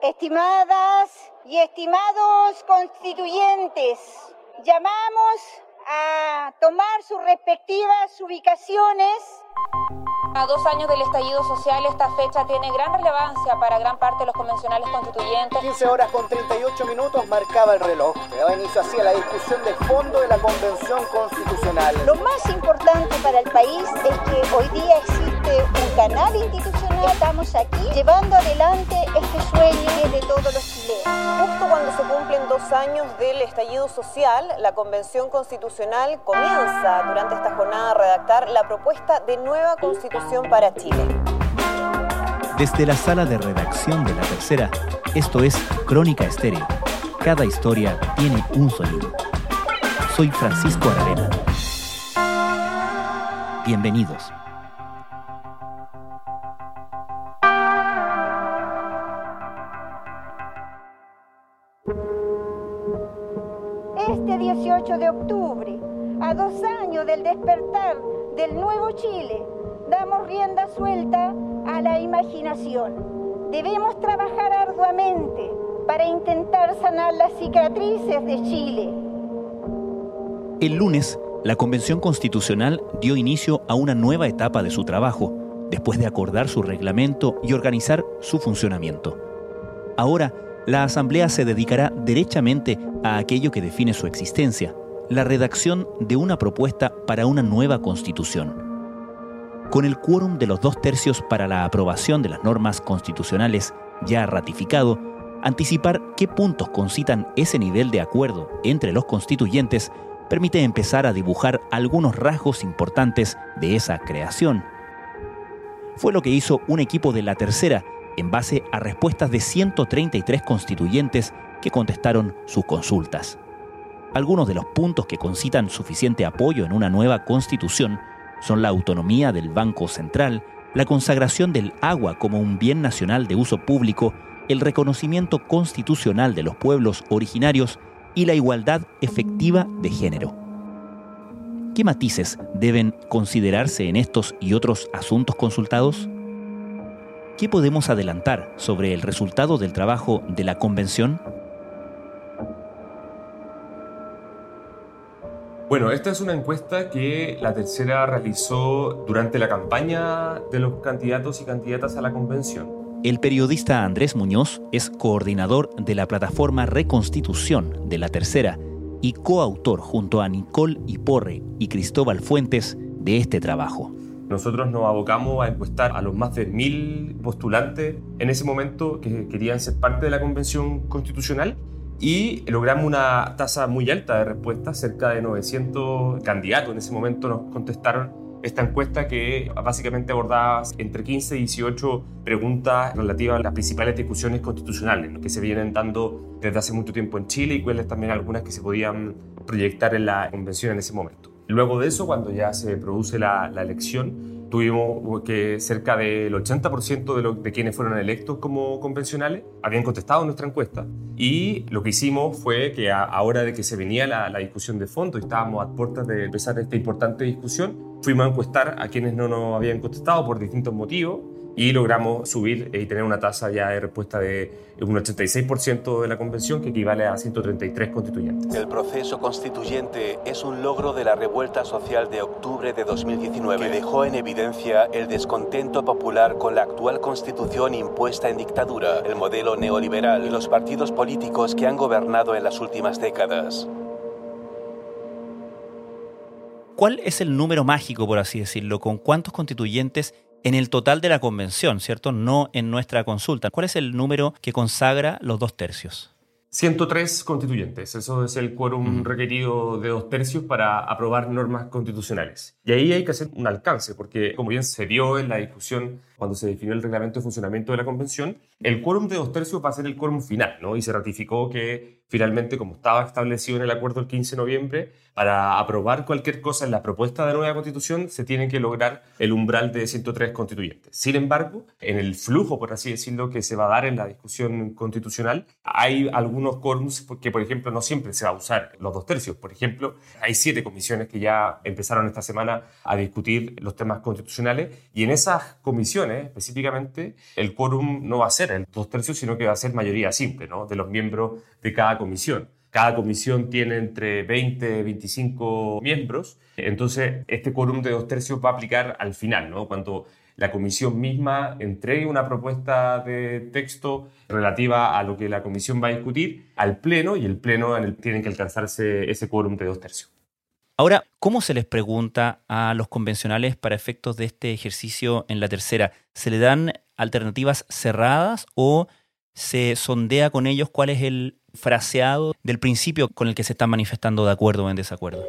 Estimadas y estimados constituyentes, llamamos a tomar sus respectivas ubicaciones a dos años del estallido social, esta fecha tiene gran relevancia para gran parte de los convencionales constituyentes. 15 horas con 38 minutos marcaba el reloj. Daba inicio así a la discusión de fondo de la Convención Constitucional. Lo más importante para el país es que hoy día existe un canal institucional. Estamos aquí llevando adelante este sueño de todos los chilenos. Justo cuando se cumplen dos años del estallido social, la Convención Constitucional comienza durante esta jornada a redactar la propuesta de nueva constitución para Chile. Desde la sala de redacción de la tercera, esto es Crónica Estéreo. Cada historia tiene un sonido. Soy Francisco Aravena. Bienvenidos. Para intentar sanar las cicatrices de Chile. El lunes, la Convención Constitucional dio inicio a una nueva etapa de su trabajo, después de acordar su reglamento y organizar su funcionamiento. Ahora, la Asamblea se dedicará derechamente a aquello que define su existencia, la redacción de una propuesta para una nueva constitución con el quórum de los dos tercios para la aprobación de las normas constitucionales ya ratificado, anticipar qué puntos concitan ese nivel de acuerdo entre los constituyentes permite empezar a dibujar algunos rasgos importantes de esa creación. Fue lo que hizo un equipo de la tercera en base a respuestas de 133 constituyentes que contestaron sus consultas. Algunos de los puntos que concitan suficiente apoyo en una nueva constitución son la autonomía del Banco Central, la consagración del agua como un bien nacional de uso público, el reconocimiento constitucional de los pueblos originarios y la igualdad efectiva de género. ¿Qué matices deben considerarse en estos y otros asuntos consultados? ¿Qué podemos adelantar sobre el resultado del trabajo de la Convención? Bueno, esta es una encuesta que la tercera realizó durante la campaña de los candidatos y candidatas a la convención. El periodista Andrés Muñoz es coordinador de la plataforma Reconstitución de la Tercera y coautor junto a Nicole Iporre y Cristóbal Fuentes de este trabajo. Nosotros nos abocamos a encuestar a los más de mil postulantes en ese momento que querían ser parte de la Convención Constitucional y logramos una tasa muy alta de respuestas, cerca de 900 candidatos en ese momento nos contestaron esta encuesta que básicamente abordaba entre 15 y 18 preguntas relativas a las principales discusiones constitucionales que se vienen dando desde hace mucho tiempo en Chile y cuáles también algunas que se podían proyectar en la convención en ese momento. Luego de eso, cuando ya se produce la, la elección, tuvimos que cerca del 80% de, lo, de quienes fueron electos como convencionales habían contestado nuestra encuesta. Y lo que hicimos fue que a, ahora de que se venía la, la, discusión de fondo y estábamos a puertas de empezar esta importante discusión, fuimos a encuestar a quienes no nos habían contestado por distintos motivos y logramos subir y tener una tasa ya de respuesta de un 86% de la convención, que equivale a 133 constituyentes. El proceso constituyente es un logro de la revuelta social de octubre de 2019 que dejó en evidencia el descontento popular con la actual constitución impuesta en dictadura, el modelo neoliberal y los partidos políticos que han gobernado en las últimas décadas. ¿Cuál es el número mágico, por así decirlo? ¿Con cuántos constituyentes en el total de la convención, ¿cierto? No en nuestra consulta. ¿Cuál es el número que consagra los dos tercios? 103 constituyentes. Eso es el quórum requerido de dos tercios para aprobar normas constitucionales. Y ahí hay que hacer un alcance, porque como bien se dio en la discusión cuando se definió el reglamento de funcionamiento de la convención, el quórum de dos tercios va a ser el quórum final, ¿no? Y se ratificó que finalmente, como estaba establecido en el acuerdo del 15 de noviembre, para aprobar cualquier cosa en la propuesta de nueva constitución se tiene que lograr el umbral de 103 constituyentes. Sin embargo, en el flujo, por así decirlo, que se va a dar en la discusión constitucional, hay algunos quórums que, por ejemplo, no siempre se va a usar los dos tercios. Por ejemplo, hay siete comisiones que ya empezaron esta semana a discutir los temas constitucionales y en esas comisiones específicamente, el quórum no va a ser el dos tercios, sino que va a ser mayoría simple ¿no? de los miembros de cada comisión. Cada comisión tiene entre 20 y 25 miembros, entonces este quórum de dos tercios va a aplicar al final, ¿no? cuando la comisión misma entregue una propuesta de texto relativa a lo que la comisión va a discutir al Pleno y el Pleno en tiene que alcanzarse ese quórum de dos tercios. Ahora, ¿cómo se les pregunta a los convencionales para efectos de este ejercicio en la tercera? ¿Se le dan alternativas cerradas o se sondea con ellos cuál es el fraseado del principio con el que se están manifestando de acuerdo o en desacuerdo?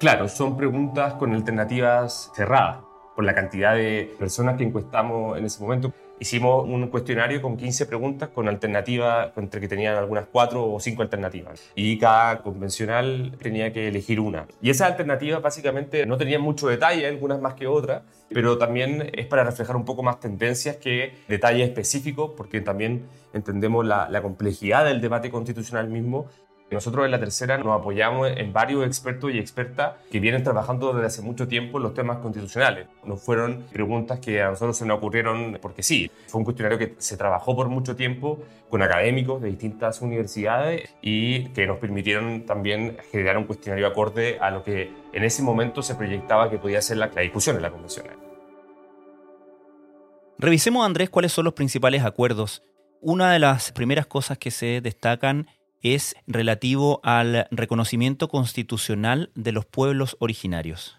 Claro, son preguntas con alternativas cerradas por la cantidad de personas que encuestamos en ese momento. Hicimos un cuestionario con 15 preguntas con alternativas, entre que tenían algunas cuatro o cinco alternativas. Y cada convencional tenía que elegir una. Y esas alternativas básicamente no tenían mucho detalle, algunas más que otras, pero también es para reflejar un poco más tendencias que detalles específicos, porque también entendemos la, la complejidad del debate constitucional mismo nosotros en la tercera nos apoyamos en varios expertos y expertas que vienen trabajando desde hace mucho tiempo en los temas constitucionales. No fueron preguntas que a nosotros se nos ocurrieron porque sí. Fue un cuestionario que se trabajó por mucho tiempo con académicos de distintas universidades y que nos permitieron también generar un cuestionario acorde a lo que en ese momento se proyectaba que podía ser la, discusión en la convención. Revisemos, Andrés, cuáles son los principales acuerdos. Una de las primeras cosas que se destacan es relativo al reconocimiento constitucional de los pueblos originarios.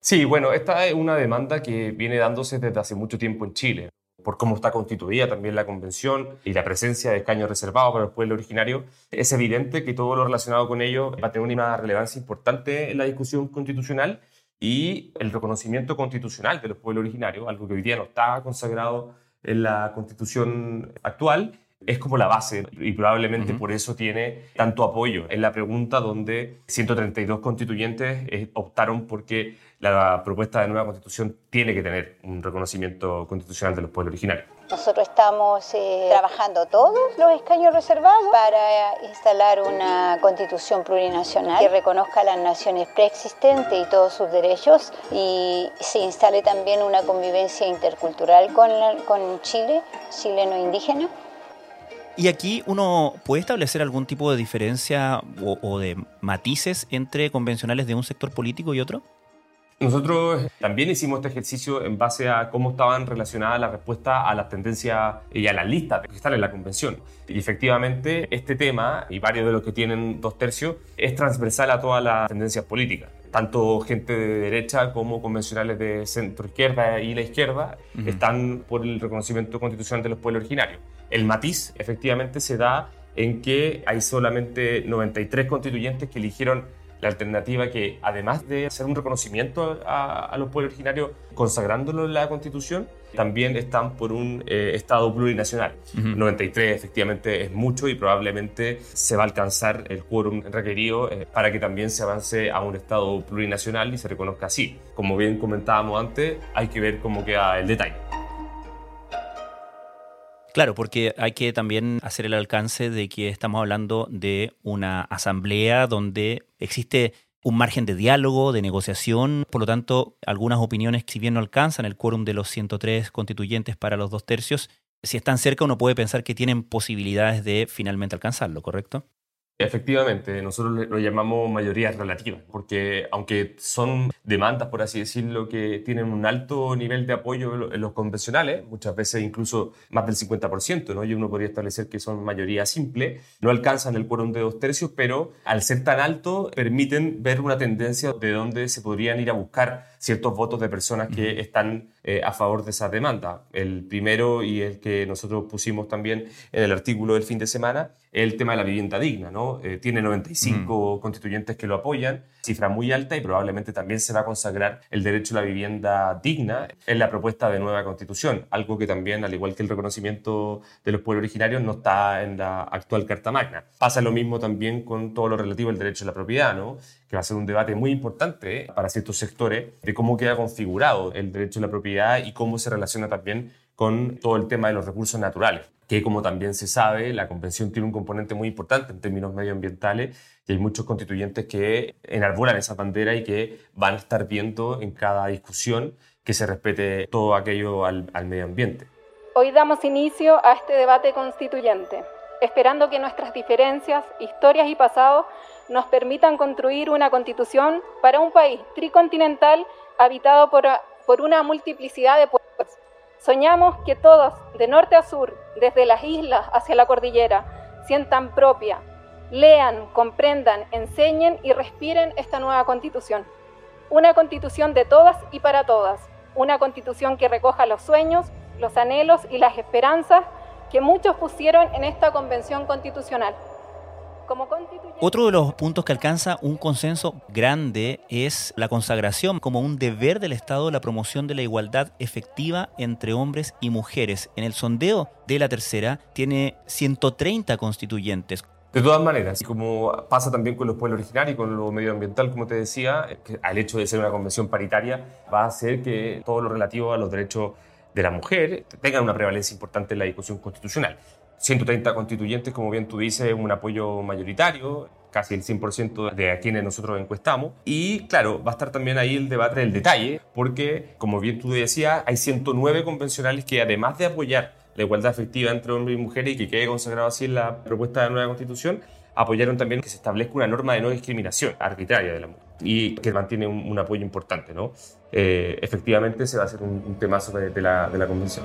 Sí, bueno, esta es una demanda que viene dándose desde hace mucho tiempo en Chile, por cómo está constituida también la convención y la presencia de escaños reservados para los pueblos originarios. Es evidente que todo lo relacionado con ello va a tener una relevancia importante en la discusión constitucional y el reconocimiento constitucional de los pueblos originarios, algo que hoy día no está consagrado en la constitución actual es como la base y probablemente por eso tiene tanto apoyo. En la pregunta donde 132 constituyentes eh, optaron porque la propuesta de nueva constitución tiene que tener un reconocimiento constitucional de los pueblos originarios. Nosotros estamos eh, trabajando todos los escaños reservados para instalar una constitución plurinacional que reconozca a las naciones preexistentes y todos sus derechos y se instale también una convivencia intercultural con, con Chile, chileno indígena y aquí uno puede establecer algún tipo de diferencia o, de matices entre convencionales de un sector político y otro. Nosotros también hicimos este ejercicio en base a cómo estaban relacionadas las respuestas a las tendencias y a las listas que están en la convención. Y efectivamente, este tema, y varios de los que tienen dos tercios, es transversal a todas las tendencias políticas. Tanto gente de derecha como convencionales de centro izquierda y la izquierda están por el reconocimiento constitucional de los pueblos originarios. El matiz efectivamente se da en que hay solamente 93 constituyentes que eligieron la alternativa que, además de hacer un reconocimiento a, los pueblos originarios consagrándolo en la Constitución, también están por un eh, Estado plurinacional. 93 efectivamente es mucho y probablemente se va a alcanzar el quórum requerido eh, para que también se avance a un Estado plurinacional y se reconozca así. Como bien comentábamos antes, hay que ver cómo queda el detalle. Claro, porque hay que también hacer el alcance de que estamos hablando de una asamblea donde existe un margen de diálogo, de negociación, por lo tanto, algunas opiniones, si bien no alcanzan el quórum de los 103 constituyentes para los dos tercios, si están cerca uno puede pensar que tienen posibilidades de finalmente alcanzarlo, ¿correcto? Efectivamente, nosotros lo llamamos mayoría relativa, porque aunque son demandas, por así decirlo, que tienen un alto nivel de apoyo en los convencionales, muchas veces incluso más del 50%, ¿no? y uno podría establecer que son mayoría simple, no alcanzan el quórum de dos tercios, pero al ser tan alto permiten ver una tendencia de dónde se podrían ir a buscar ciertos votos de personas que están eh, a favor de esa demanda. El primero y el que nosotros pusimos también en el artículo del fin de semana el tema de la vivienda digna. ¿no? Eh, tiene 95 mm. constituyentes que lo apoyan, cifra muy alta y probablemente también se va a consagrar el derecho a la vivienda digna en la propuesta de nueva constitución, algo que también, al igual que el reconocimiento de los pueblos originarios, no está en la actual Carta Magna. Pasa lo mismo también con todo lo relativo al derecho a la propiedad, ¿no? Que va a ser un debate muy importante para ciertos sectores de cómo queda configurado el derecho a la propiedad y cómo se relaciona también con todo el tema de los recursos naturales, que como también se sabe, la Convención tiene un componente muy importante en términos medioambientales y hay muchos constituyentes que enarbolan esa bandera y que van a estar viendo en cada discusión que se respete todo aquello al, al medio ambiente. Hoy damos inicio a este debate constituyente, esperando que nuestras diferencias, historias y pasados nos permitan construir una constitución para un país tricontinental habitado por, por una multiplicidad de pueblos. Soñamos que todos, de norte a sur, desde las islas hacia la cordillera, sientan propia, lean, comprendan, enseñen y respiren esta nueva constitución. Una constitución de todas y para todas, una constitución que recoja los sueños, los anhelos y las esperanzas que muchos pusieron en esta convención constitucional. Otro de los puntos que alcanza un consenso grande es la consagración como un deber del Estado la promoción de la igualdad efectiva entre hombres y mujeres. En el sondeo de la tercera tiene 130 constituyentes. De todas maneras, como pasa también con los pueblos originarios y con lo medioambiental, como te decía, que al hecho de ser una convención paritaria va a hacer que todo lo relativo a los derechos de la mujer tenga una prevalencia importante en la discusión constitucional. 130 constituyentes, como bien tú dices, un apoyo mayoritario, casi el 100% de a quienes nosotros encuestamos. Y claro, va a estar también ahí el debate del detalle, porque, como bien tú decías, hay 109 convencionales que además de apoyar la igualdad efectiva entre hombres y mujeres y que quede consagrado así en la propuesta de la nueva constitución, apoyaron también que se establezca una norma de no discriminación arbitraria de la mujer y que mantiene un, apoyo importante. ¿no? Eh, efectivamente, se va a hacer un, tema sobre de, la, de la convención.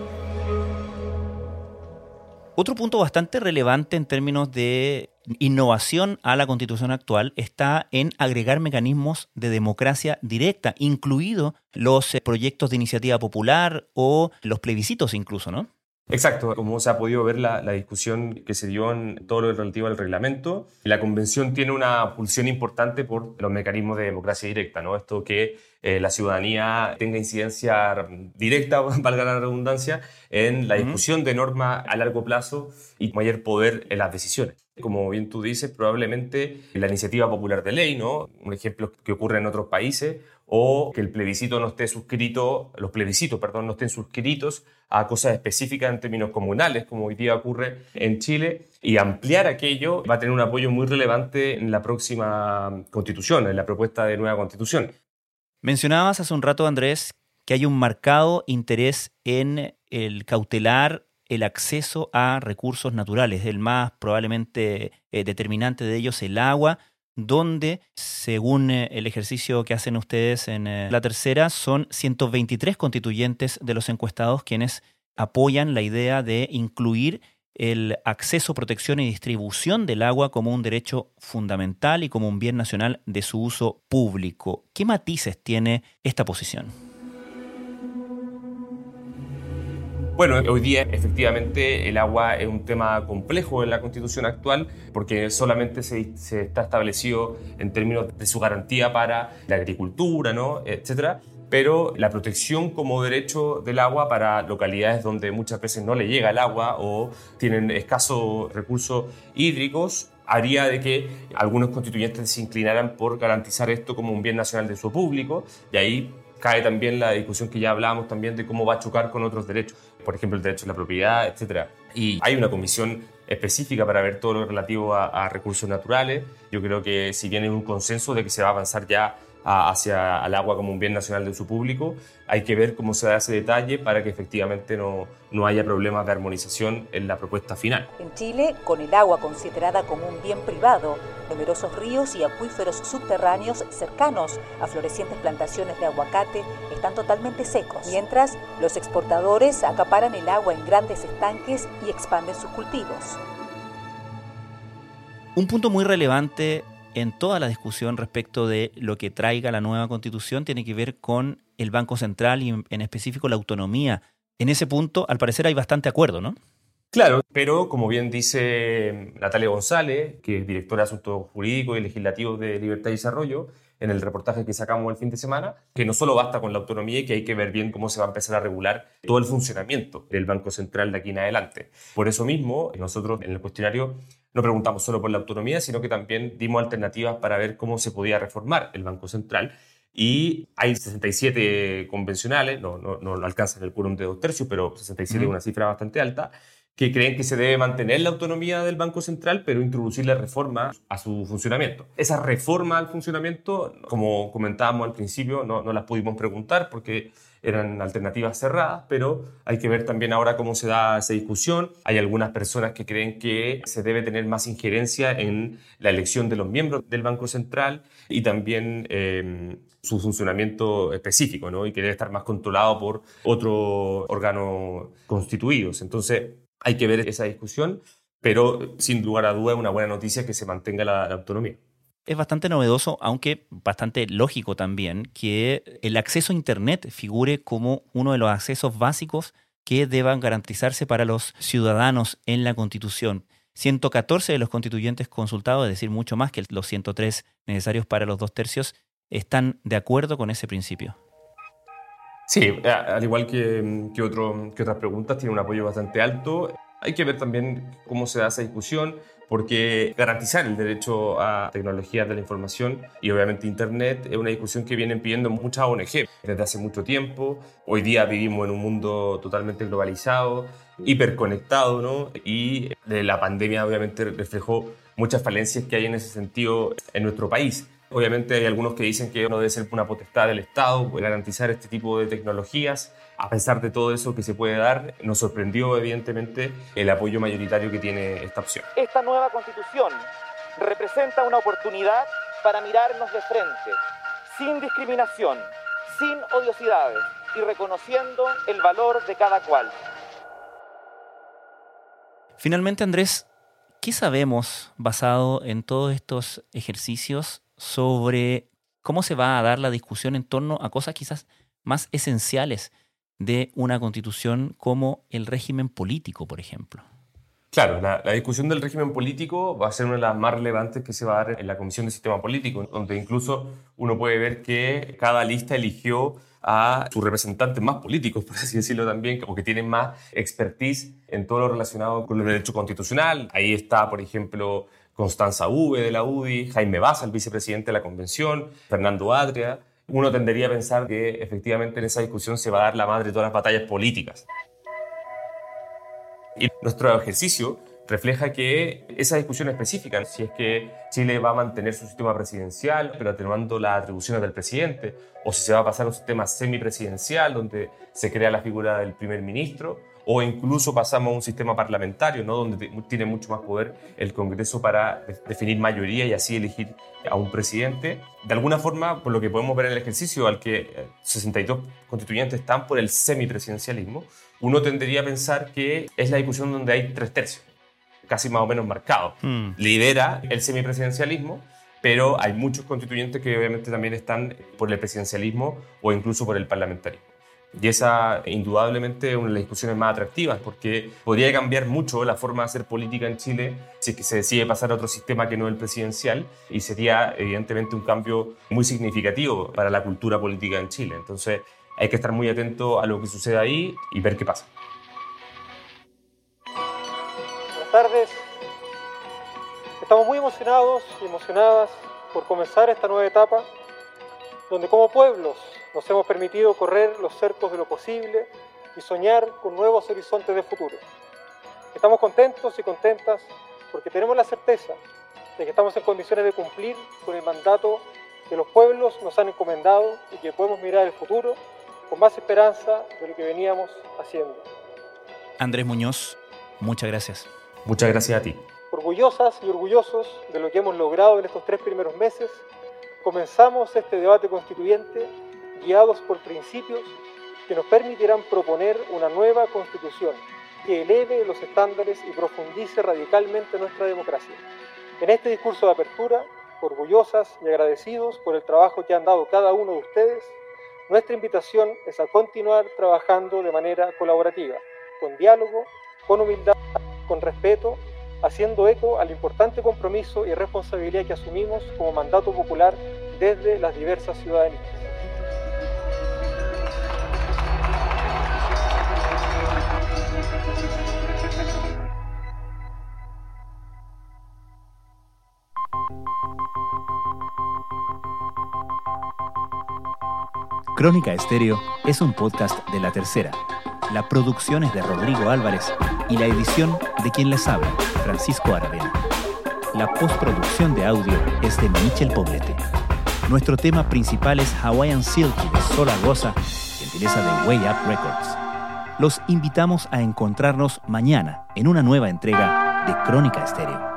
Otro punto bastante relevante en términos de innovación a la constitución actual está en agregar mecanismos de democracia directa, incluidos los eh, proyectos de iniciativa popular o los plebiscitos incluso, ¿no? Exacto, como se ha podido ver la, discusión que se dio en todo lo relativo al reglamento, la convención tiene una pulsión importante por los mecanismos de democracia directa, ¿no? Esto que eh, la ciudadanía tenga incidencia directa, valga la redundancia, en la discusión de normas a largo plazo y mayor poder en las decisiones. Como bien tú dices, probablemente la iniciativa popular de ley, ¿no? Un ejemplo que ocurre en otros países, o que el plebiscito no esté suscrito, los plebiscitos, perdón, no estén suscritos a cosas específicas en términos comunales, como hoy día ocurre en Chile, y ampliar aquello va a tener un apoyo muy relevante en la próxima constitución, en la propuesta de nueva constitución. Mencionabas hace un rato, Andrés, que hay un marcado interés en el cautelar el acceso a recursos naturales, el más probablemente eh, determinante de ellos el agua, donde, según eh, el ejercicio que hacen ustedes en eh, la tercera, son 123 constituyentes de los encuestados quienes apoyan la idea de incluir el acceso, protección y distribución del agua como un derecho fundamental y como un bien nacional de su uso público. ¿Qué matices tiene esta posición? Bueno, hoy día efectivamente el agua es un tema complejo en la constitución actual porque solamente se, está establecido en términos de su garantía para la agricultura, ¿no? etcétera pero la protección como derecho del agua para localidades donde muchas veces no le llega el agua o tienen escasos recursos hídricos haría de que algunos constituyentes se inclinaran por garantizar esto como un bien nacional de su público y ahí cae también la discusión que ya hablábamos también de cómo va a chocar con otros derechos, por ejemplo el derecho a la propiedad, etc. Y hay una comisión específica para ver todo lo relativo a, a recursos naturales. Yo creo que si bien hay un consenso de que se va a avanzar ya hacia el agua como un bien nacional de su público. Hay que ver cómo se da ese detalle para que efectivamente no, no haya problemas de armonización en la propuesta final. En Chile, con el agua considerada como un bien privado, numerosos ríos y acuíferos subterráneos cercanos a florecientes plantaciones de aguacate están totalmente secos, mientras los exportadores acaparan el agua en grandes estanques y expanden sus cultivos. Un punto muy relevante en toda la discusión respecto de lo que traiga la nueva constitución tiene que ver con el Banco Central y en específico la autonomía. En ese punto, al parecer, hay bastante acuerdo, ¿no? Claro, pero como bien dice Natalia González, que es directora de Asuntos Jurídicos y Legislativos de Libertad y Desarrollo, en el reportaje que sacamos el fin de semana, que no solo basta con la autonomía y que hay que ver bien cómo se va a empezar a regular todo el funcionamiento del Banco Central de aquí en adelante. Por eso mismo, nosotros en el cuestionario no preguntamos solo por la autonomía, sino que también dimos alternativas para ver cómo se podía reformar el Banco Central. Y hay 67 convencionales, no, no, no alcanzan el quórum de dos tercios, pero 67 es una cifra bastante alta, que creen que se debe mantener la autonomía del Banco Central, pero introducir la reforma a su funcionamiento. Esa reforma al funcionamiento, como comentábamos al principio, no, no las pudimos preguntar porque eran alternativas cerradas, pero hay que ver también ahora cómo se da esa discusión. Hay algunas personas que creen que se debe tener más injerencia en la elección de los miembros del Banco Central y también em, su funcionamiento específico, ¿no? y que debe estar más controlado por otros órganos constituidos. Entonces, hay que ver esa discusión, pero sin lugar a duda es una buena noticia que se mantenga la autonomía es bastante novedoso, aunque bastante lógico también, que el acceso a Internet figure como uno de los accesos básicos que deban garantizarse para los ciudadanos en la Constitución. 114 de los constituyentes consultados, es decir, mucho más que los 103 necesarios para los dos tercios, están de acuerdo con ese principio. Sí, al igual que, que, otro, que otras preguntas, tiene un apoyo bastante alto. Hay que ver también cómo se da esa discusión porque garantizar el derecho a tecnologías de la información y obviamente Internet es una discusión que vienen pidiendo muchas ONG desde hace mucho tiempo. Hoy día vivimos en un mundo totalmente globalizado, hiperconectado, ¿no? Y la pandemia obviamente reflejó muchas falencias que hay en ese sentido en nuestro país. Obviamente hay algunos que dicen que no debe ser una potestad del Estado garantizar este tipo de tecnologías. A pesar de todo eso que se puede dar, nos sorprendió evidentemente el apoyo mayoritario que tiene esta opción. Esta nueva constitución representa una oportunidad para mirarnos de frente, sin discriminación, sin odiosidades y reconociendo el valor de cada cual. Finalmente, Andrés, ¿qué sabemos basado en todos estos ejercicios sobre cómo se va a dar la discusión en torno a cosas quizás más esenciales de una constitución como el régimen político, por ejemplo. Claro, la, discusión del régimen político va a ser una de las más relevantes que se va a dar en la Comisión de Sistema Político, donde incluso uno puede ver que cada lista eligió a sus representantes más políticos, por así decirlo también, o que tienen más expertise en todo lo relacionado con el derecho constitucional. Ahí está, por ejemplo, Constanza V de la UDI, Jaime Baza, el vicepresidente de la Convención, Fernando Adria. Uno tendería a pensar que efectivamente en esa discusión se va a dar la madre de todas las batallas políticas. Y nuestro ejercicio refleja que esa discusión específica, si es que Chile va a mantener su sistema presidencial, pero atenuando las atribuciones del presidente, o si se va a pasar a un sistema semipresidencial, donde se crea la figura del primer ministro, o incluso pasamos a un sistema parlamentario, ¿no? donde tiene mucho más poder el Congreso para definir mayoría y así elegir a un presidente. De alguna forma, por lo que podemos ver en el ejercicio, al que 62 eh, constituyentes están por el semipresidencialismo, uno tendría a pensar que es la discusión donde hay tres tercios, casi más o menos marcado. Hmm. Lidera el semipresidencialismo, pero hay muchos constituyentes que obviamente también están por el presidencialismo o incluso por el parlamentarismo. Y esa, indudablemente, es una de las discusiones más atractivas, porque podría cambiar mucho la forma de hacer política en Chile si es que se decide pasar a otro sistema que no el presidencial, y sería, evidentemente, un cambio muy significativo para la cultura política en Chile. Entonces, hay que estar muy atento a lo que sucede ahí y ver qué pasa. Buenas tardes. Estamos muy emocionados y emocionadas por comenzar esta nueva etapa, donde como pueblos nos hemos permitido correr los cercos de lo posible y soñar con nuevos horizontes de futuro. Estamos contentos y contentas porque tenemos la certeza de que estamos en condiciones de cumplir con el mandato que los pueblos nos han encomendado y que podemos mirar el futuro con más esperanza de lo que veníamos haciendo. Andrés Muñoz, muchas gracias. Muchas gracias a ti. Orgullosas y orgullosos de lo que hemos logrado en estos tres primeros meses, comenzamos este debate constituyente guiados por principios que nos permitirán proponer una nueva constitución que eleve los estándares y profundice radicalmente nuestra democracia. En este discurso de apertura, orgullosas y agradecidos por el trabajo que han dado cada uno de ustedes, nuestra invitación es a continuar trabajando de manera colaborativa, con diálogo, con humildad, con respeto, haciendo eco al importante compromiso y responsabilidad que asumimos como mandato popular desde las diversas ciudadanías. Crónica Estéreo es un podcast de La Tercera. La producción es de Rodrigo Álvarez y la edición de quien les habla, Francisco Aravena. La postproducción de audio es de Michel Poblete. Nuestro tema principal es Hawaiian Silky de Sola Rosa, gentileza de Way Up Records. Los invitamos a encontrarnos mañana en una nueva entrega de Crónica Estéreo.